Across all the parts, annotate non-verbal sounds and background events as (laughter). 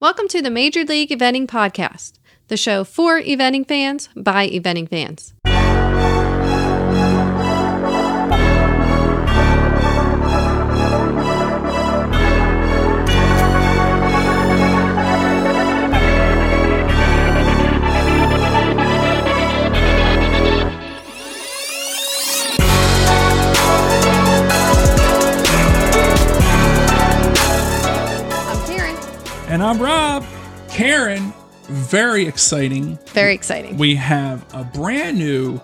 Welcome to the Major League Eventing Podcast, the show for eventing fans by eventing fans. And I'm Rob. Karen, very exciting. Very exciting. We have a brand new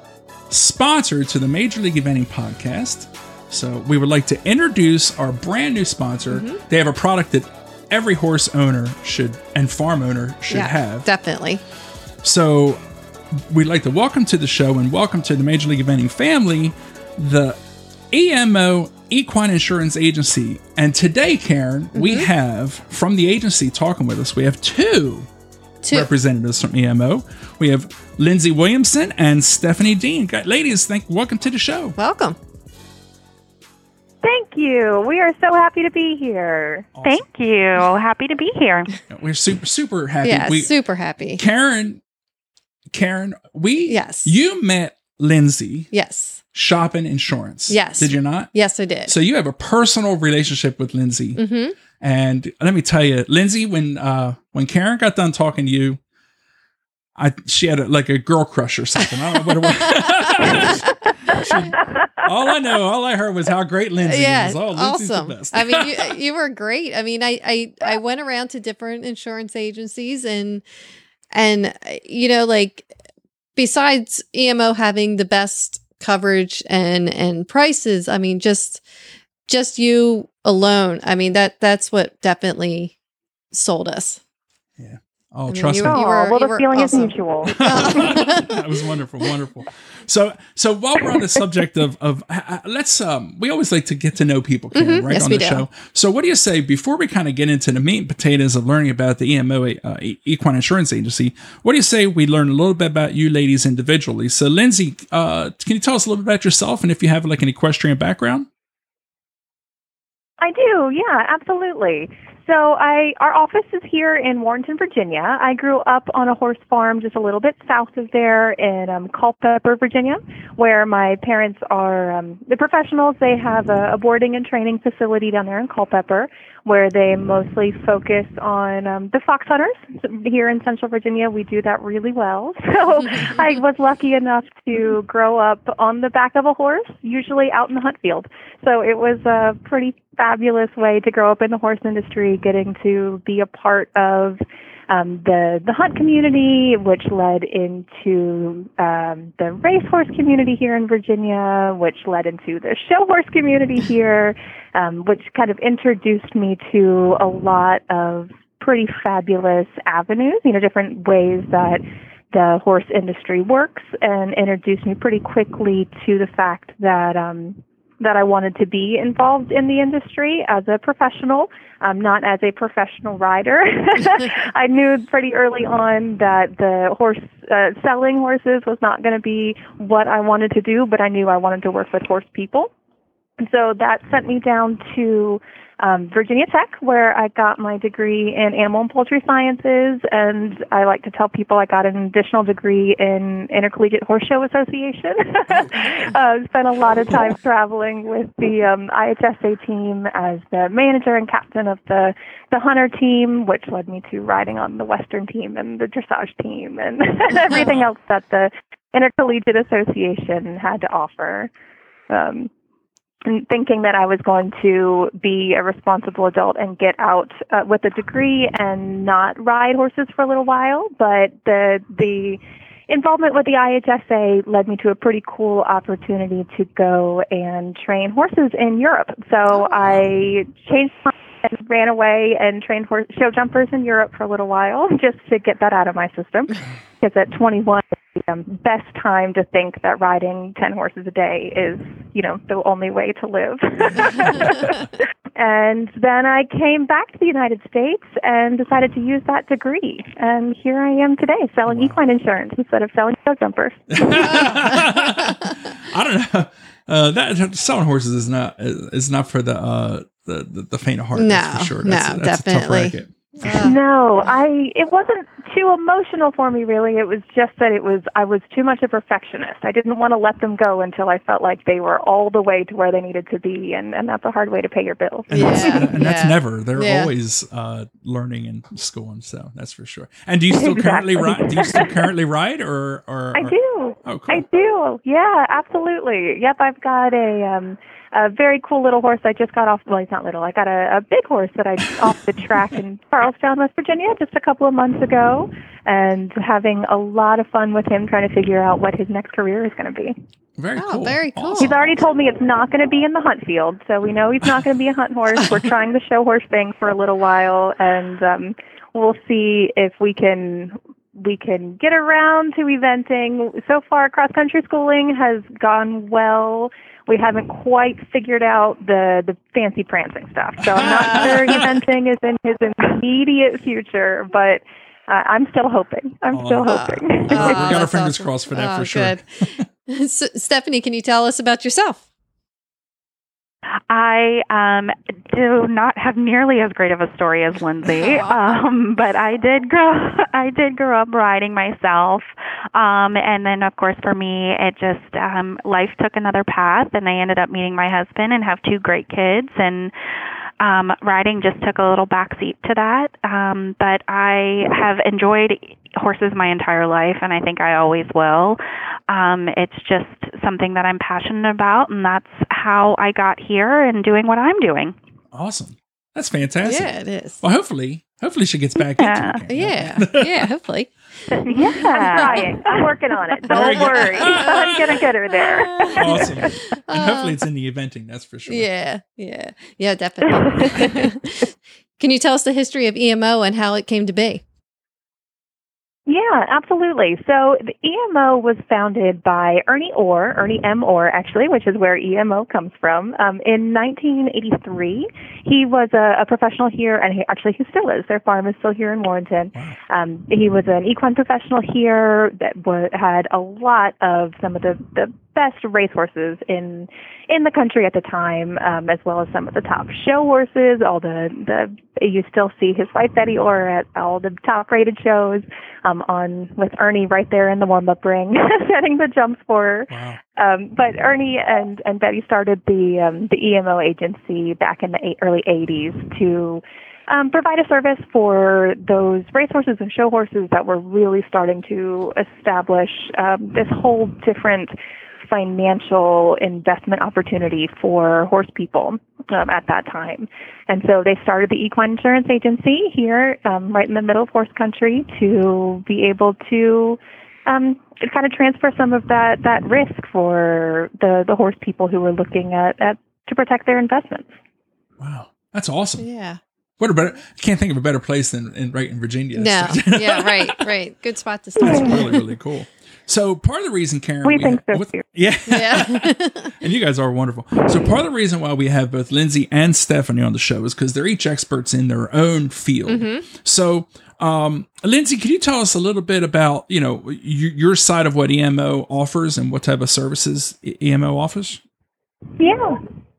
sponsor to the Major League Eventing podcast. So we would like to introduce our brand new sponsor. Mm-hmm. They have a product that every horse owner should and farm owner should yeah, have. definitely. So we'd like to welcome to the show and welcome to the Major League Eventing family, the EMO Equine Insurance Agency. And today, Karen, we Mm-hmm. have from the agency talking with us, we have two Two. representatives from EMO. We have Lindsay Williamson and Stephanie Dean. Ladies, thank welcome to the show. Welcome. Thank you. We are so happy to be here. Thank you. Happy to be here. We're super super happy. Yeah, we, super happy. Karen, Karen, we Yes. you met Lindsay Yes. shopping insurance. Yes. did you not? Yes, I did. So you have a personal relationship with Lindsay. mm-hmm. And let me tell you, Lindsay, when uh when Karen got done talking to you, I she had a, like a girl crush or something. I don't know what it was. (laughs) She- all I know, all I heard was how great Lindsay yeah, is. Oh, awesome. the best. I mean, you, you were great. I mean, I, I I went around to different insurance agencies and and you know, like besides EMO having the best coverage and and prices, I mean, just just you alone. I mean, that that's what definitely sold us. Oh, I mean, trust you me. were- Oh, well, the feeling awesome. is mutual. (laughs) that was wonderful, wonderful. So, so while we're on the subject of of uh, uh, let's um, we always like to get to know people, Karen, Mhm, right yes, on we the do. show. So, what do you say before we kind of get into the meat and potatoes of learning about the EMO uh, Equine Insurance Agency? What do you say we learn a little bit about you ladies individually? So, Lindsay, uh, can you tell us a little bit about yourself and if you have like an equestrian background? I do, yeah, absolutely. So I our office is here in Warrenton, Virginia. I grew up on a horse farm just a little bit south of there in um, Culpeper, Virginia, where my parents are um, the professionals. They have a, a boarding and training facility down there in Culpeper, where they mostly focus on um, the fox hunters. Here in Central Virginia, we do that really well. (laughs) So I was lucky enough to grow up on the back of a horse, usually out in the hunt field. So it was a pretty fabulous way to grow up in the horse industry, getting to be a part of um, the the hunt community, which led into um, the racehorse community here in Virginia, which led into the show horse community here, um, which kind of introduced me to a lot of pretty fabulous avenues, you know, different ways that the horse industry works, and introduced me pretty quickly to the fact that um, that I wanted to be involved in the industry as a professional, um, not as a professional rider. (laughs) I knew pretty early on that the horse uh, selling horses was not going to be what I wanted to do, but I knew I wanted to work with horse people. And so that sent me down to um, Virginia Tech, where I got my degree in animal and poultry sciences. And I like to tell people I got an additional degree in Intercollegiate Horse Show Association. (laughs) uh, spent a lot of time traveling with the um, IHSA team as the manager and captain of the the hunter team, which led me to riding on the Western team and the dressage team and (laughs) everything (laughs) else that the Intercollegiate Association had to offer. Um, thinking that I was going to be a responsible adult and get out uh, with a degree and not ride horses for a little while, but the the involvement with the IHSA led me to a pretty cool opportunity to go and train horses in Europe. So I changed my and ran away and trained horse show jumpers in Europe for a little while (laughs) just to get that out of my system. (laughs) Because at 21, the um, best time to think that riding 10 horses a day is, you know, the only way to live. (laughs) and then I came back to the United States and decided to use that degree. And here I am today selling Wow. equine insurance instead of selling show jumpers. I don't know. Uh, that selling horses is not is not for the uh the the, the faint of heart. that's No, for sure. no, That's, that's A tough definitely. Racket. No, I it wasn't too emotional for me really. It was just that it was I was too much a perfectionist. I didn't want to let them go until I felt like they were all the way to where they needed to be and and that's a hard way to pay your bills. And, that's, Yeah, and that's yeah. never. They're Yeah. always uh, learning and schooling. So that's for sure. And do you still currently Exactly. ride? Do you still currently ride, or or? I or- do. Oh, cool. I do. Yeah, absolutely. Yep, I've got a um a very cool little horse I just got off well he's not little. I got a, a big horse that I (laughs) off the track in Charlestown, West Virginia just a couple of months ago and having a lot of fun with him trying to figure out what his next career is going to be. Very Oh, cool. very cool. He's already told me it's not going to be in the hunt field, so we know he's not going to be a hunt horse. (laughs) We're trying the show horse thing for a little while, and um, we'll see if we can we can get around to eventing. So far, cross country schooling has gone well. We haven't quite figured out the the fancy prancing stuff, so I'm not (laughs) sure eventing is in his immediate future, but. Uh, I'm still hoping. I'm Oh. still Uh, hoping. We (laughs) got our fingers awesome. crossed for that Oh, for sure. (laughs) so, Stephanie, can you tell us about yourself? I um, do not have nearly as great of a story as Lindsay, (laughs) um, but I did grow. (laughs) I did grow up riding myself, um, and then of course for me, it just um, life took another path, and I ended up meeting my husband and have two great kids, and um, riding just took a little backseat to that. Um, but I have enjoyed horses my entire life, and I think I always will. Um, it's just something that I'm passionate about, and that's how I got here and doing what I'm doing. Awesome. That's fantastic. Yeah, it is. Well, hopefully, hopefully she gets back Yeah. into it. Yeah, (laughs) yeah, hopefully. Yeah, (laughs) I'm trying. I'm working on it. Very Don't worry. I'm gonna get her there. (laughs) Awesome. And Uh, hopefully it's in the eventing. That's for sure. Yeah, yeah, yeah, definitely. Can you tell us the history of EMO and how it came to be? Yeah, absolutely. So the EMO was founded by Ernie Oare, Ernie M. Oare, actually, which is where EMO comes from. Um, in 1983, he was a, a professional here, and he, actually he still is. Their farm is still here in Warrenton. Um, he was an equine professional here that w- had a lot of some of the, the best racehorses in in the country at the time, um, as well as some of the top show horses. All the the you still see his wife Betty Oare at all the top rated shows. Um, on with Ernie right there in the warm up ring, (laughs) setting the jumps for her. Wow. Um, but Ernie and, and Betty started the um, the EMO agency back in the eight, early 80s to um, provide a service for those racehorses and show horses that were really starting to establish um, this whole different financial investment opportunity for horse people um, at that time. And so they started the Equine Insurance Agency here, um, right in the middle of horse country, to be able to um, kind of transfer some of that, that risk for the, the horse people who were looking at, at to protect their investments. Wow. That's awesome. Yeah. What a better, I can't think of a better place than in, right in Virginia. No. (laughs) Yeah. Right. Right. Good spot to That's start. really, really cool. So part of the reason, Karen, We think so, what- too. yeah, Yeah. (laughs) (laughs) and you guys are wonderful. So part of the reason why we have both Lindsay and Stephanie on the show is because they're each experts in their own field. Mm-hmm. So, um, Lindsay, could you tell us a little bit about you know y- your side of what EMO offers and what type of services EMO offers? Yeah.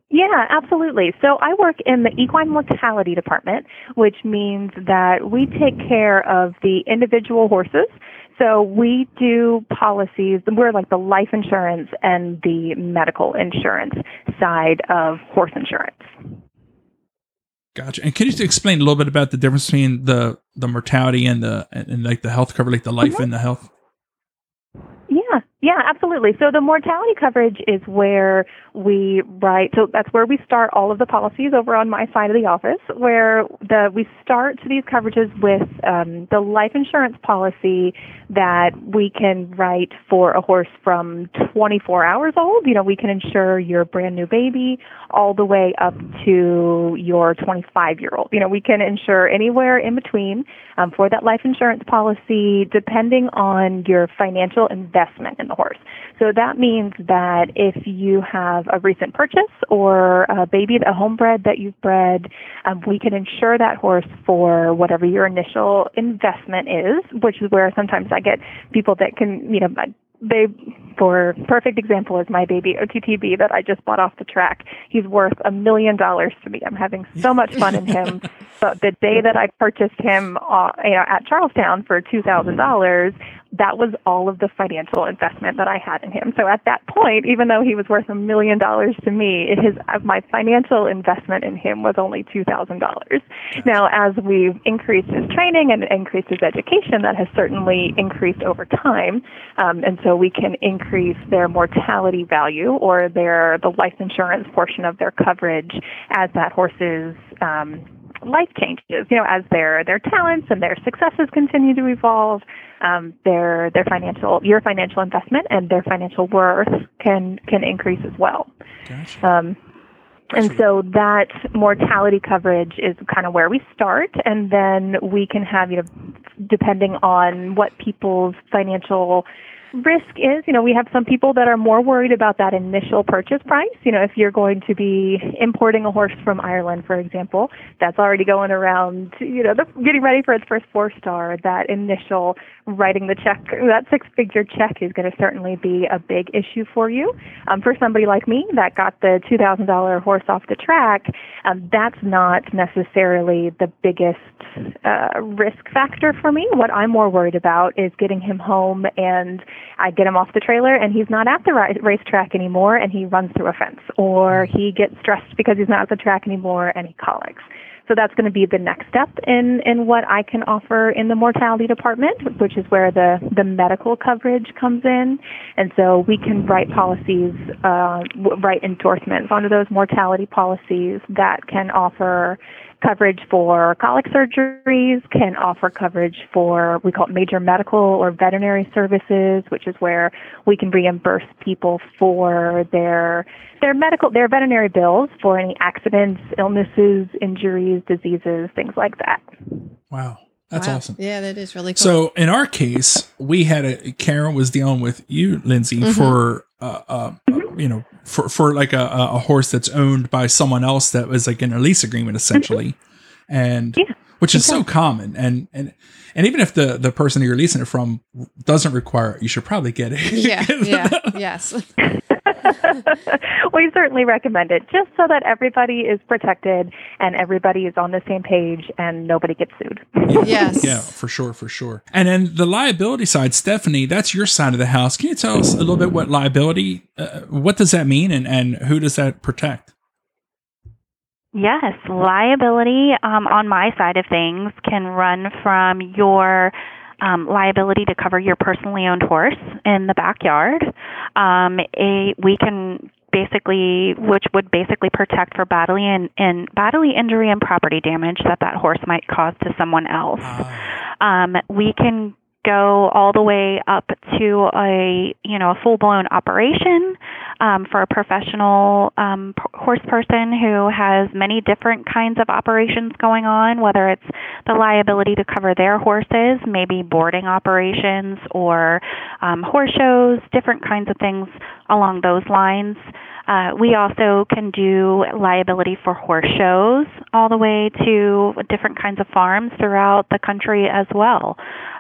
Yeah, absolutely. So I work in the equine mortality department, which means that we take care of the individual horses. So we do policies, we're like the life insurance and the medical insurance side of horse insurance. Gotcha. And can you explain a little bit about the difference between the the mortality and the and, and like the health cover, like the life Mm-hmm. and the health? Yeah, absolutely. So the mortality coverage is where we write. So that's where we start all of the policies over on my side of the office. Where the we start these coverages with um, the life insurance policy that we can write for a horse from 24 hours old. You know, we can insure your brand new baby all the way up to your 25 year old. You know, we can insure anywhere in between um, for that life insurance policy, depending on your financial investment in the horse. So that means that if you have a recent purchase or a baby, a homebred that you've bred, um, we can insure that horse for whatever your initial investment is, which is where sometimes I get people that can, you know, they for perfect example is my baby OTTB that I just bought off the track. He's worth a million dollars to me. I'm having so much fun in him. (laughs) But the day that I purchased him uh, you know, at Charlestown for two thousand dollars, that was all of the financial investment that I had in him. So at that point, even though he was worth a million dollars to me, his my financial investment in him was only two thousand dollars. Now, as we've increased his training and increased his education, that has certainly increased over time, um, and so we can increase their mortality value or their the life insurance portion of their coverage as that horse's um, life changes, you know, as their their talents and their successes continue to evolve, um, their their financial your financial investment and their financial worth can can increase as well. Gotcha. Um, and so that mortality coverage is kind of where we start, and then we can have, you know, depending on what people's financial risk is, you know, we have some people that are more worried about that initial purchase price. You know, if you're going to be importing a horse from Ireland, for example, that's already going around, you know, the, getting ready for its first four star, that initial writing the check, that six figure check is going to certainly be a big issue for you. Um, for somebody like me that got the $2,000 horse off the track, um, that's not necessarily the biggest uh, risk factor for me. What I'm more worried about is getting him home and I get him off the trailer and he's not at the ri- racetrack anymore and he runs through a fence or he gets stressed because he's not at the track anymore and he colics. So that's going to be the next step in, in what I can offer in the mortality department, which is where the, the medical coverage comes in. And so we can write policies, uh, write endorsements onto those mortality policies that can offer coverage for colic surgeries, can offer coverage for, we call it major medical or veterinary services, which is where we can reimburse people for their, their medical, their veterinary bills for any accidents, illnesses, injuries, diseases, things like that. Wow. That's Wow. awesome. Yeah, that is really cool. So in our case, we had a Karen was dealing with you, Lindsay, Mhm. for uh, uh, you know, for for like a, a horse that's owned by someone else that was like in a lease agreement essentially, mm-hmm. and Yeah, which is so common. And and and even if the the person you're leasing it from doesn't require it, you should probably get it. yeah, (laughs) yeah, yes. (laughs) (laughs) we certainly recommend it just so that everybody is protected and everybody is on the same page and nobody gets sued. Yes. (laughs) Yeah, for sure, for sure. And then the liability side, Stephanie, that's your side of the house. Can you tell us a little bit what liability, uh, what does that mean, and and who does that protect? Yes, liability um, on my side of things can run from your um, liability to cover your personally owned horse in the backyard. Um, a, we can basically, which would basically protect for bodily and, and bodily injury and property damage that that horse might cause to someone else. Um, we can go all the way up to a you know a full blown operation um, for a professional um, horse person who has many different kinds of operations going on, whether it's the liability to cover their horses, maybe boarding operations or um, horse shows, different kinds of things along those lines. Uh, we also can do liability for horse shows all the way to different kinds of farms throughout the country as well.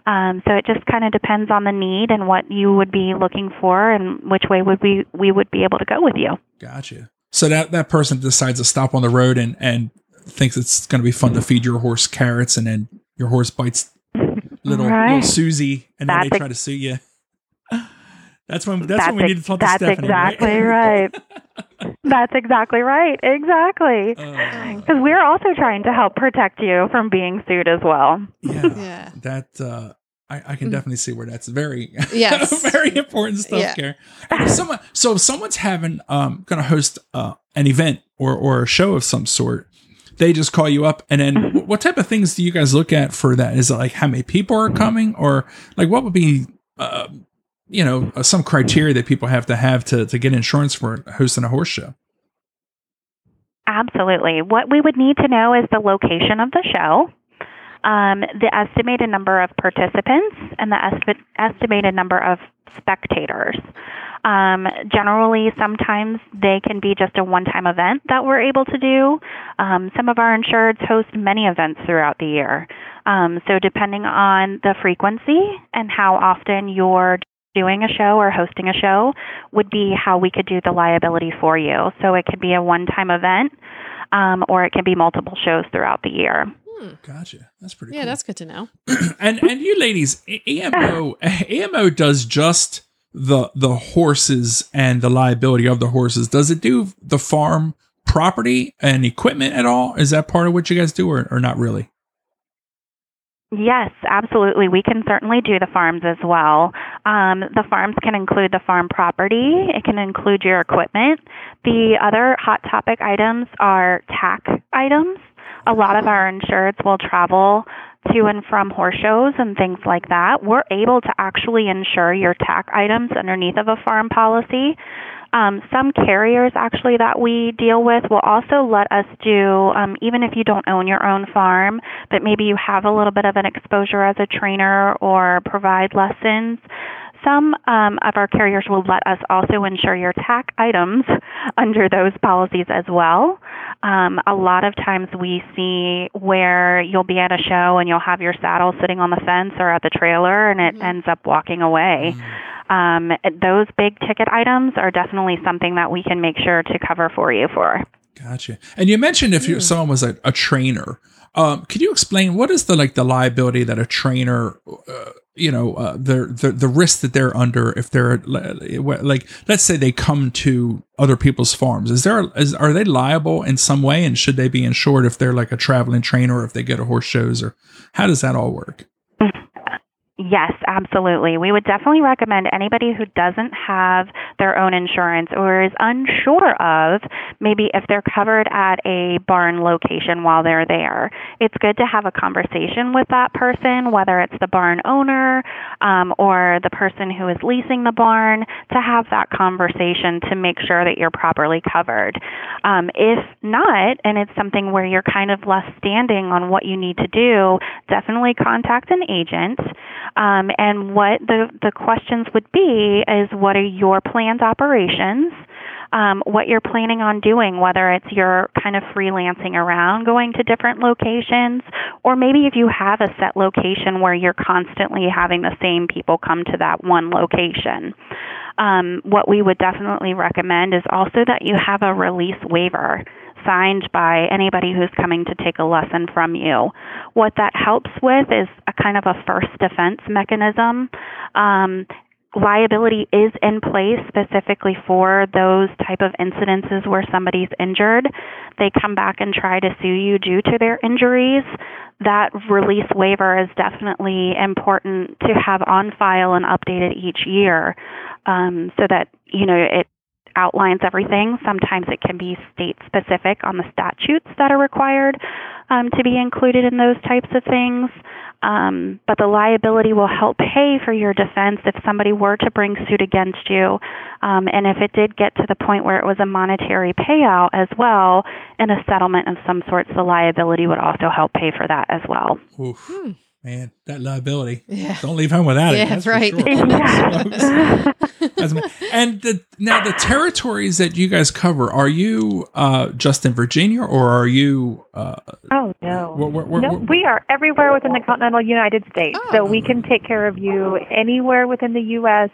Um, so it just kind of depends on the need and what you would be looking for and which way would we we would be able to go with you. Gotcha. So that that person decides to stop on the road and and thinks it's going to be fun to feed your horse carrots, and then your horse bites little, Right. little Susie, and then That's they try to sue you. (laughs) That's when that's, when we ex- need to talk to that's Stephanie. That's exactly right. (laughs) That's exactly right. Exactly. Uh, Because we're also trying to help protect you from being sued as well. yeah, (laughs) Yeah. that uh, I, I can Mm. definitely see where that's very (laughs) Yes. very important stuff. Yeah. Karen. If someone so if someone's having um going to host uh, an event or or a show of some sort. They just call you up, and then Mm-hmm. what type of things do you guys look at for that? Is it like how many people are coming, or like what would be, uh, you know, uh, some criteria that people have to have to to get insurance for hosting a horse show? Absolutely. What we would need to know is the location of the show, um, the estimated number of participants, and the esti- estimated number of spectators. Um, generally, sometimes they can be just a one time event that we're able to do. Um, some of our insureds host many events throughout the year. Um, so, depending on the frequency and how often your doing a show or hosting a show would be how we could do the liability for you. So it could be a one time event um, or it can be multiple shows throughout the year. Gotcha. That's pretty Yeah, cool. that's good to know. (clears throat) and and you ladies, EMO (sighs) EMO does just the the horses and the liability of the horses. Does it do the farm property and equipment at all? Is that part of what you guys do, or, or not really? Yes, absolutely. We can certainly do the farms as well. Um, the farms can include the farm property, it can include your equipment. The other hot topic items are tack items. A lot of our insureds will travel to and from horse shows and things like that. We're able to actually insure your tack items underneath of a farm policy. Um, some carriers actually that we deal with will also let us do, um, even if you don't own your own farm, but maybe you have a little bit of an exposure as a trainer or provide lessons. Some um, of our carriers will let us also insure your tack items (laughs) under those policies as well. Um, a lot of times we see where you'll be at a show and you'll have your saddle sitting on the fence or at the trailer and it ends up walking away. Um, those big ticket items are definitely something that we can make sure to cover for you for. Gotcha. And you mentioned if you, someone was a, a trainer, um, could you explain what is the like the liability that a trainer, uh, you know, uh, the, the the risk that they're under if they're like, let's say they come to other people's farms. Is there is are they liable in some way, and should they be insured if they're like a traveling trainer if they go to horse shows, or how does that all work? Yes, absolutely. We would definitely recommend anybody who doesn't have their own insurance or is unsure of maybe if they're covered at a barn location while they're there. It's good to have a conversation with that person, whether it's the barn owner um, or the person who is leasing the barn, to have that conversation to make sure that you're properly covered. Um, if not, and it's something where you're kind of left standing on what you need to do, definitely contact an agent. Um, and what the, the questions would be is what are your planned operations? Um, what you're planning on doing, whether it's you're kind of freelancing around going to different locations, or maybe if you have a set location where you're constantly having the same people come to that one location. Um, what we would definitely recommend is also that you have a release waiver signed by anybody who's coming to take a lesson from you. What that helps with is a kind of a first defense mechanism. Um, liability is in place specifically for those type of incidences where somebody's injured. They come back and try to sue you due to their injuries. That release waiver is definitely important to have on file and updated each year um, so that you know it outlines everything. Sometimes it can be state specific on the statutes that are required um, to be included in those types of things. Um, but the liability will help pay for your defense if somebody were to bring suit against you. Um, and if it did get to the point where it was a monetary payout as well, in a settlement of some sorts, the liability would also help pay for that as well. Oof. Man, that liability. Yeah. Don't leave home without it. Yeah, for right. (laughs) Yeah. That's and the, now the territories that you guys cover, are you uh, just in Virginia or are you? Uh, Oh no. Where- where- where- no, where- we are everywhere within the continental United States, Oh. so we can take care of you anywhere within the U.S.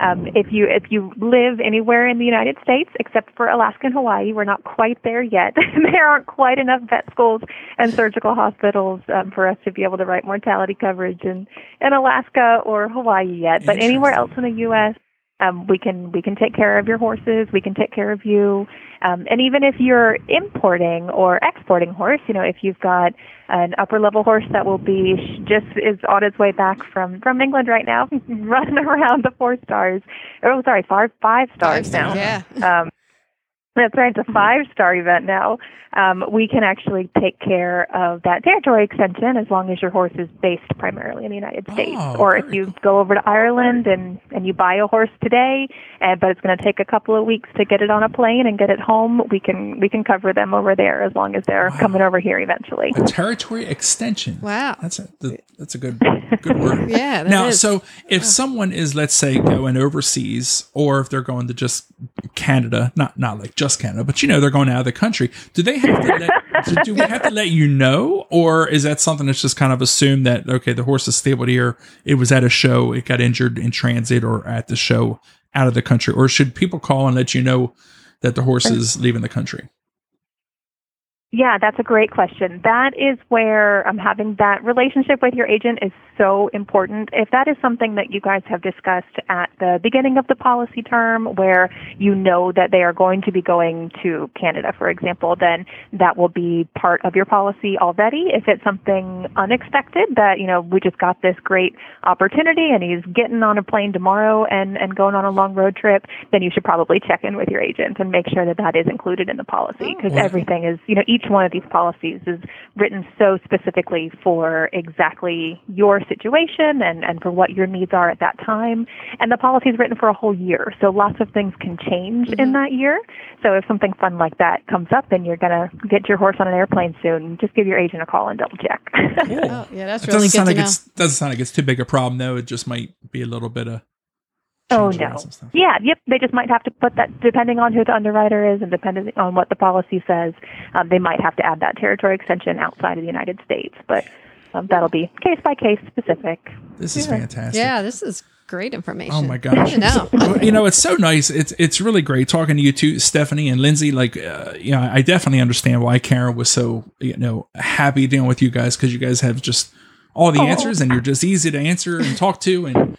Um, if you if you live anywhere in the United States, except for Alaska and Hawaii, we're not quite there yet. (laughs) there aren't quite enough vet schools and surgical hospitals um, for us to be able to write mortality coverage in in Alaska or Hawaii yet. But anywhere else in the U.S. Um, we can we can take care of your horses. We can take care of you, um, and even if you're importing or exporting horse, you know, if you've got an upper level horse that will be just is on its way back from from England right now, (laughs) running around the four stars. Oh, sorry, five five stars now. Yeah. Um, that's right, it's a five star event now. Um, we can actually take care of that territory extension as long as your horse is based primarily in the United States. Oh, or if very you go over to Ireland and, and you buy a horse today, uh, but it's going to take a couple of weeks to get it on a plane and get it home, we can we can cover them over there as long as they're Wow. coming over here eventually. a territory extension. Wow. That's a that's a good (laughs) good word. Yeah. now, is. so if someone is, let's say, going overseas, or if they're going to just Canada, not not like just Canada, but you know they're going out of the country. Do they have to let, do, (laughs) do we have to let you know, or is that something that's just kind of assumed that okay, the horse is stabled here, it was at a show, it got injured in transit or at the show out of the country, or should people call and let you know that the horse is leaving the country? Yeah, that's a great question. That is where um, having that relationship with your agent is so important. If that is something that you guys have discussed at the beginning of the policy term, where you know that they are going to be going to Canada, for example, then that will be part of your policy already. If it's something unexpected that, you know, we just got this great opportunity and he's getting on a plane tomorrow and, and going on a long road trip, then you should probably check in with your agent and make sure that that is included in the policy because Oh. everything is, you know, each one of these policies is written so specifically for exactly your situation and, and for what your needs are at that time. And the policy is written for a whole year, so lots of things can change in mm-hmm. that year. So if something fun like that comes up and you're going to get your horse on an airplane soon, just give your agent a call and double check. Oh, yeah, that's It really doesn't good sound to like know. it's doesn't sound like it's too big a problem though. It just might be a little bit of Oh no. some stuff. Yeah, yep. They just might have to put that, depending on who the underwriter is and depending on what the policy says, um, they might have to add that territory extension outside of the United States. But um, that'll be case by case specific. This is fantastic. Yeah, this is great information. Oh my gosh! Good to know. (laughs) Well, you know, it's so nice. It's it's really great talking to you two, Stephanie and Lindsay. Like, uh, you know, I definitely understand why Karen was so you know happy dealing with you guys because you guys have just all the answers and you're just easy to answer and talk to. And hey,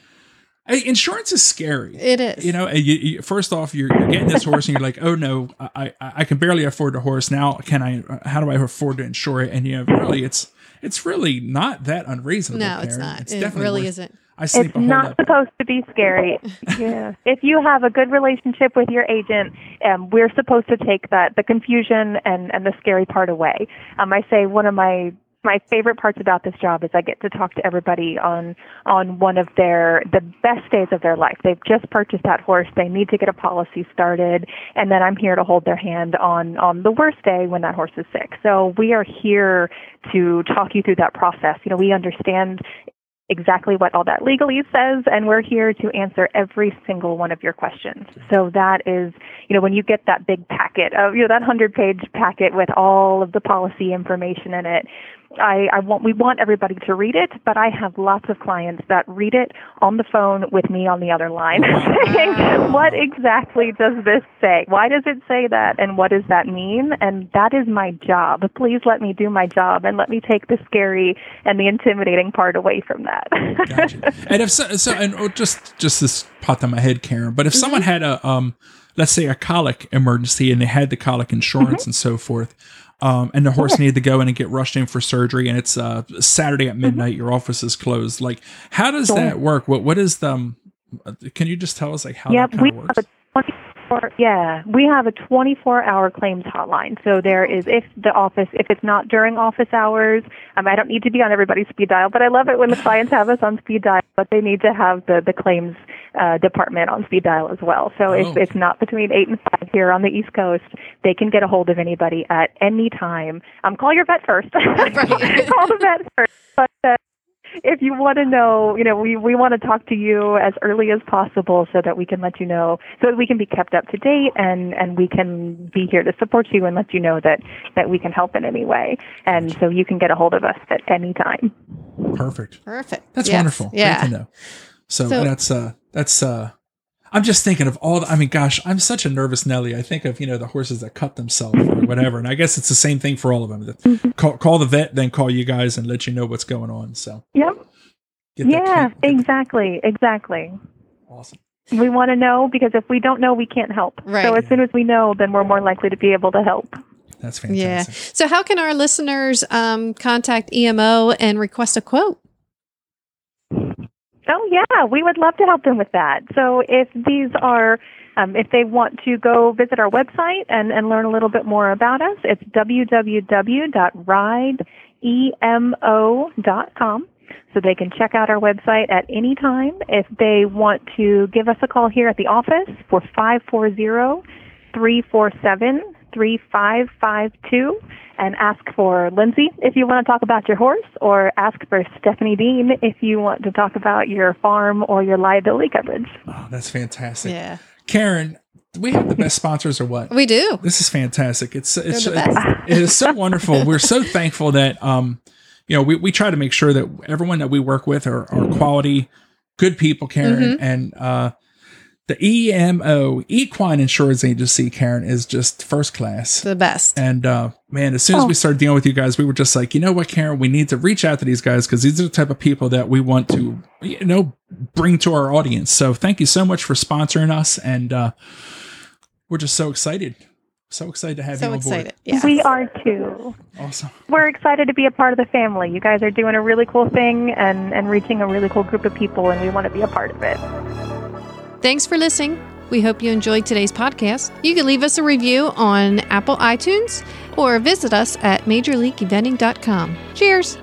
insurance is scary. It is. You know, you, you, first off, you're, you're getting this horse, and you're like, "Oh no, I, I I can barely afford a horse now. Can I? How do I afford to insure it?" And you know, really, it's it's really not that unreasonable. no, it's Karen. not. it definitely really worth- isn't. I sleep It's a not lot. supposed to be scary. (laughs) yeah. If you have a good relationship with your agent, um, we're supposed to take that the confusion and and the scary part away. Um, I say one of my my favorite parts about this job is I get to talk to everybody on on one of their the best days of their life. They've just purchased that horse. They need to get a policy started, and then I'm here to hold their hand on on the worst day when that horse is sick. So we are here to talk you through that process. You know, we understand exactly what all that legalese says, and we're here to answer every single one of your questions. So that is, you know, when you get that big packet of, you know, that hundred page packet with all of the policy information in it, I, I want we want everybody to read it, but I have lots of clients that read it on the phone with me on the other line (laughs) saying, What exactly does this say? Why does it say that? And what does that mean? And that is my job. Please let me do my job and let me take the scary and the intimidating part away from that. Gotcha. and if so, so and oh, just just this popped in my head, Karen. But if someone had a um, let's say a colic emergency and they had the colic insurance and so forth, um, and the horse needed to go in and get rushed in for surgery, and it's uh Saturday at midnight, your office is closed. Like, how does that work? What what is the? Um, can you just tell us like how Yep, that kind of works? A 24, yeah, we have a 24-hour claims hotline. So there is, if the office, if it's not during office hours, um, I don't need to be on everybody's speed dial, but I love it when the clients have us on speed dial, but they need to have the the claims uh, department on speed dial as well. So if Oh. it's not between eight and five here on the East Coast, they can get a hold of anybody at any time. Um, call your vet first. (laughs) call the vet first, but. Uh, if you want to know, you know, we, we want to talk to you as early as possible so that we can let you know, so that we can be kept up to date and, and we can be here to support you and let you know that, that we can help in any way. And so you can get a hold of us at any time. Perfect. Perfect. That's Yes. wonderful. Yeah. Great to know. So, So- that's uh that's uh I'm just thinking of all the, I mean gosh, I'm such a nervous Nelly. I think of, you know, the horses that cut themselves or whatever. And I guess it's the same thing for all of them. That Call, call the vet, then call you guys and let you know what's going on. So Yep. Yeah, clean- get that- exactly. Exactly. awesome. We want to know because if we don't know, we can't help. Right. So as soon as we know, then we're more likely to be able to help. That's fantastic. Yeah. So, how can our listeners um, contact EMO and request a quote? Oh yeah, we would love to help them with that. So if these are, um, if they want to go visit our website and, and learn a little bit more about us, it's www.rideemo.com. So they can check out our website at any time. If they want to give us a call here at the office for 540-347-3552 and ask for Lindsay if you want to talk about your horse or ask for Stephanie Dean if you want to talk about your farm or your liability coverage. Oh, that's fantastic. Yeah. Karen, we have the best sponsors or what? (laughs) We do. This is fantastic. It's it's the best. (laughs) it is so wonderful. We're so thankful that um you know we, we try to make sure that everyone that we work with are, are quality, good people, Karen, Mhm. and uh the EMO Equine Insurance Agency, Karen, is just first class. The best. And uh, man, as soon as Oh. we started dealing with you guys, we were just like, you know what, Karen, we need to reach out to these guys because these are the type of people that we want to, you know, bring to our audience. So thank you so much for sponsoring us, and uh, we're just so excited, so excited to have you So on excited. board. Yeah. We are too. Awesome. We're excited to be a part of the family. You guys are doing a really cool thing and, and reaching a really cool group of people, and we want to be a part of it. Thanks for listening. We hope you enjoyed today's podcast. You can leave us a review on Apple iTunes or visit us at majorleagueeventing.com. Cheers.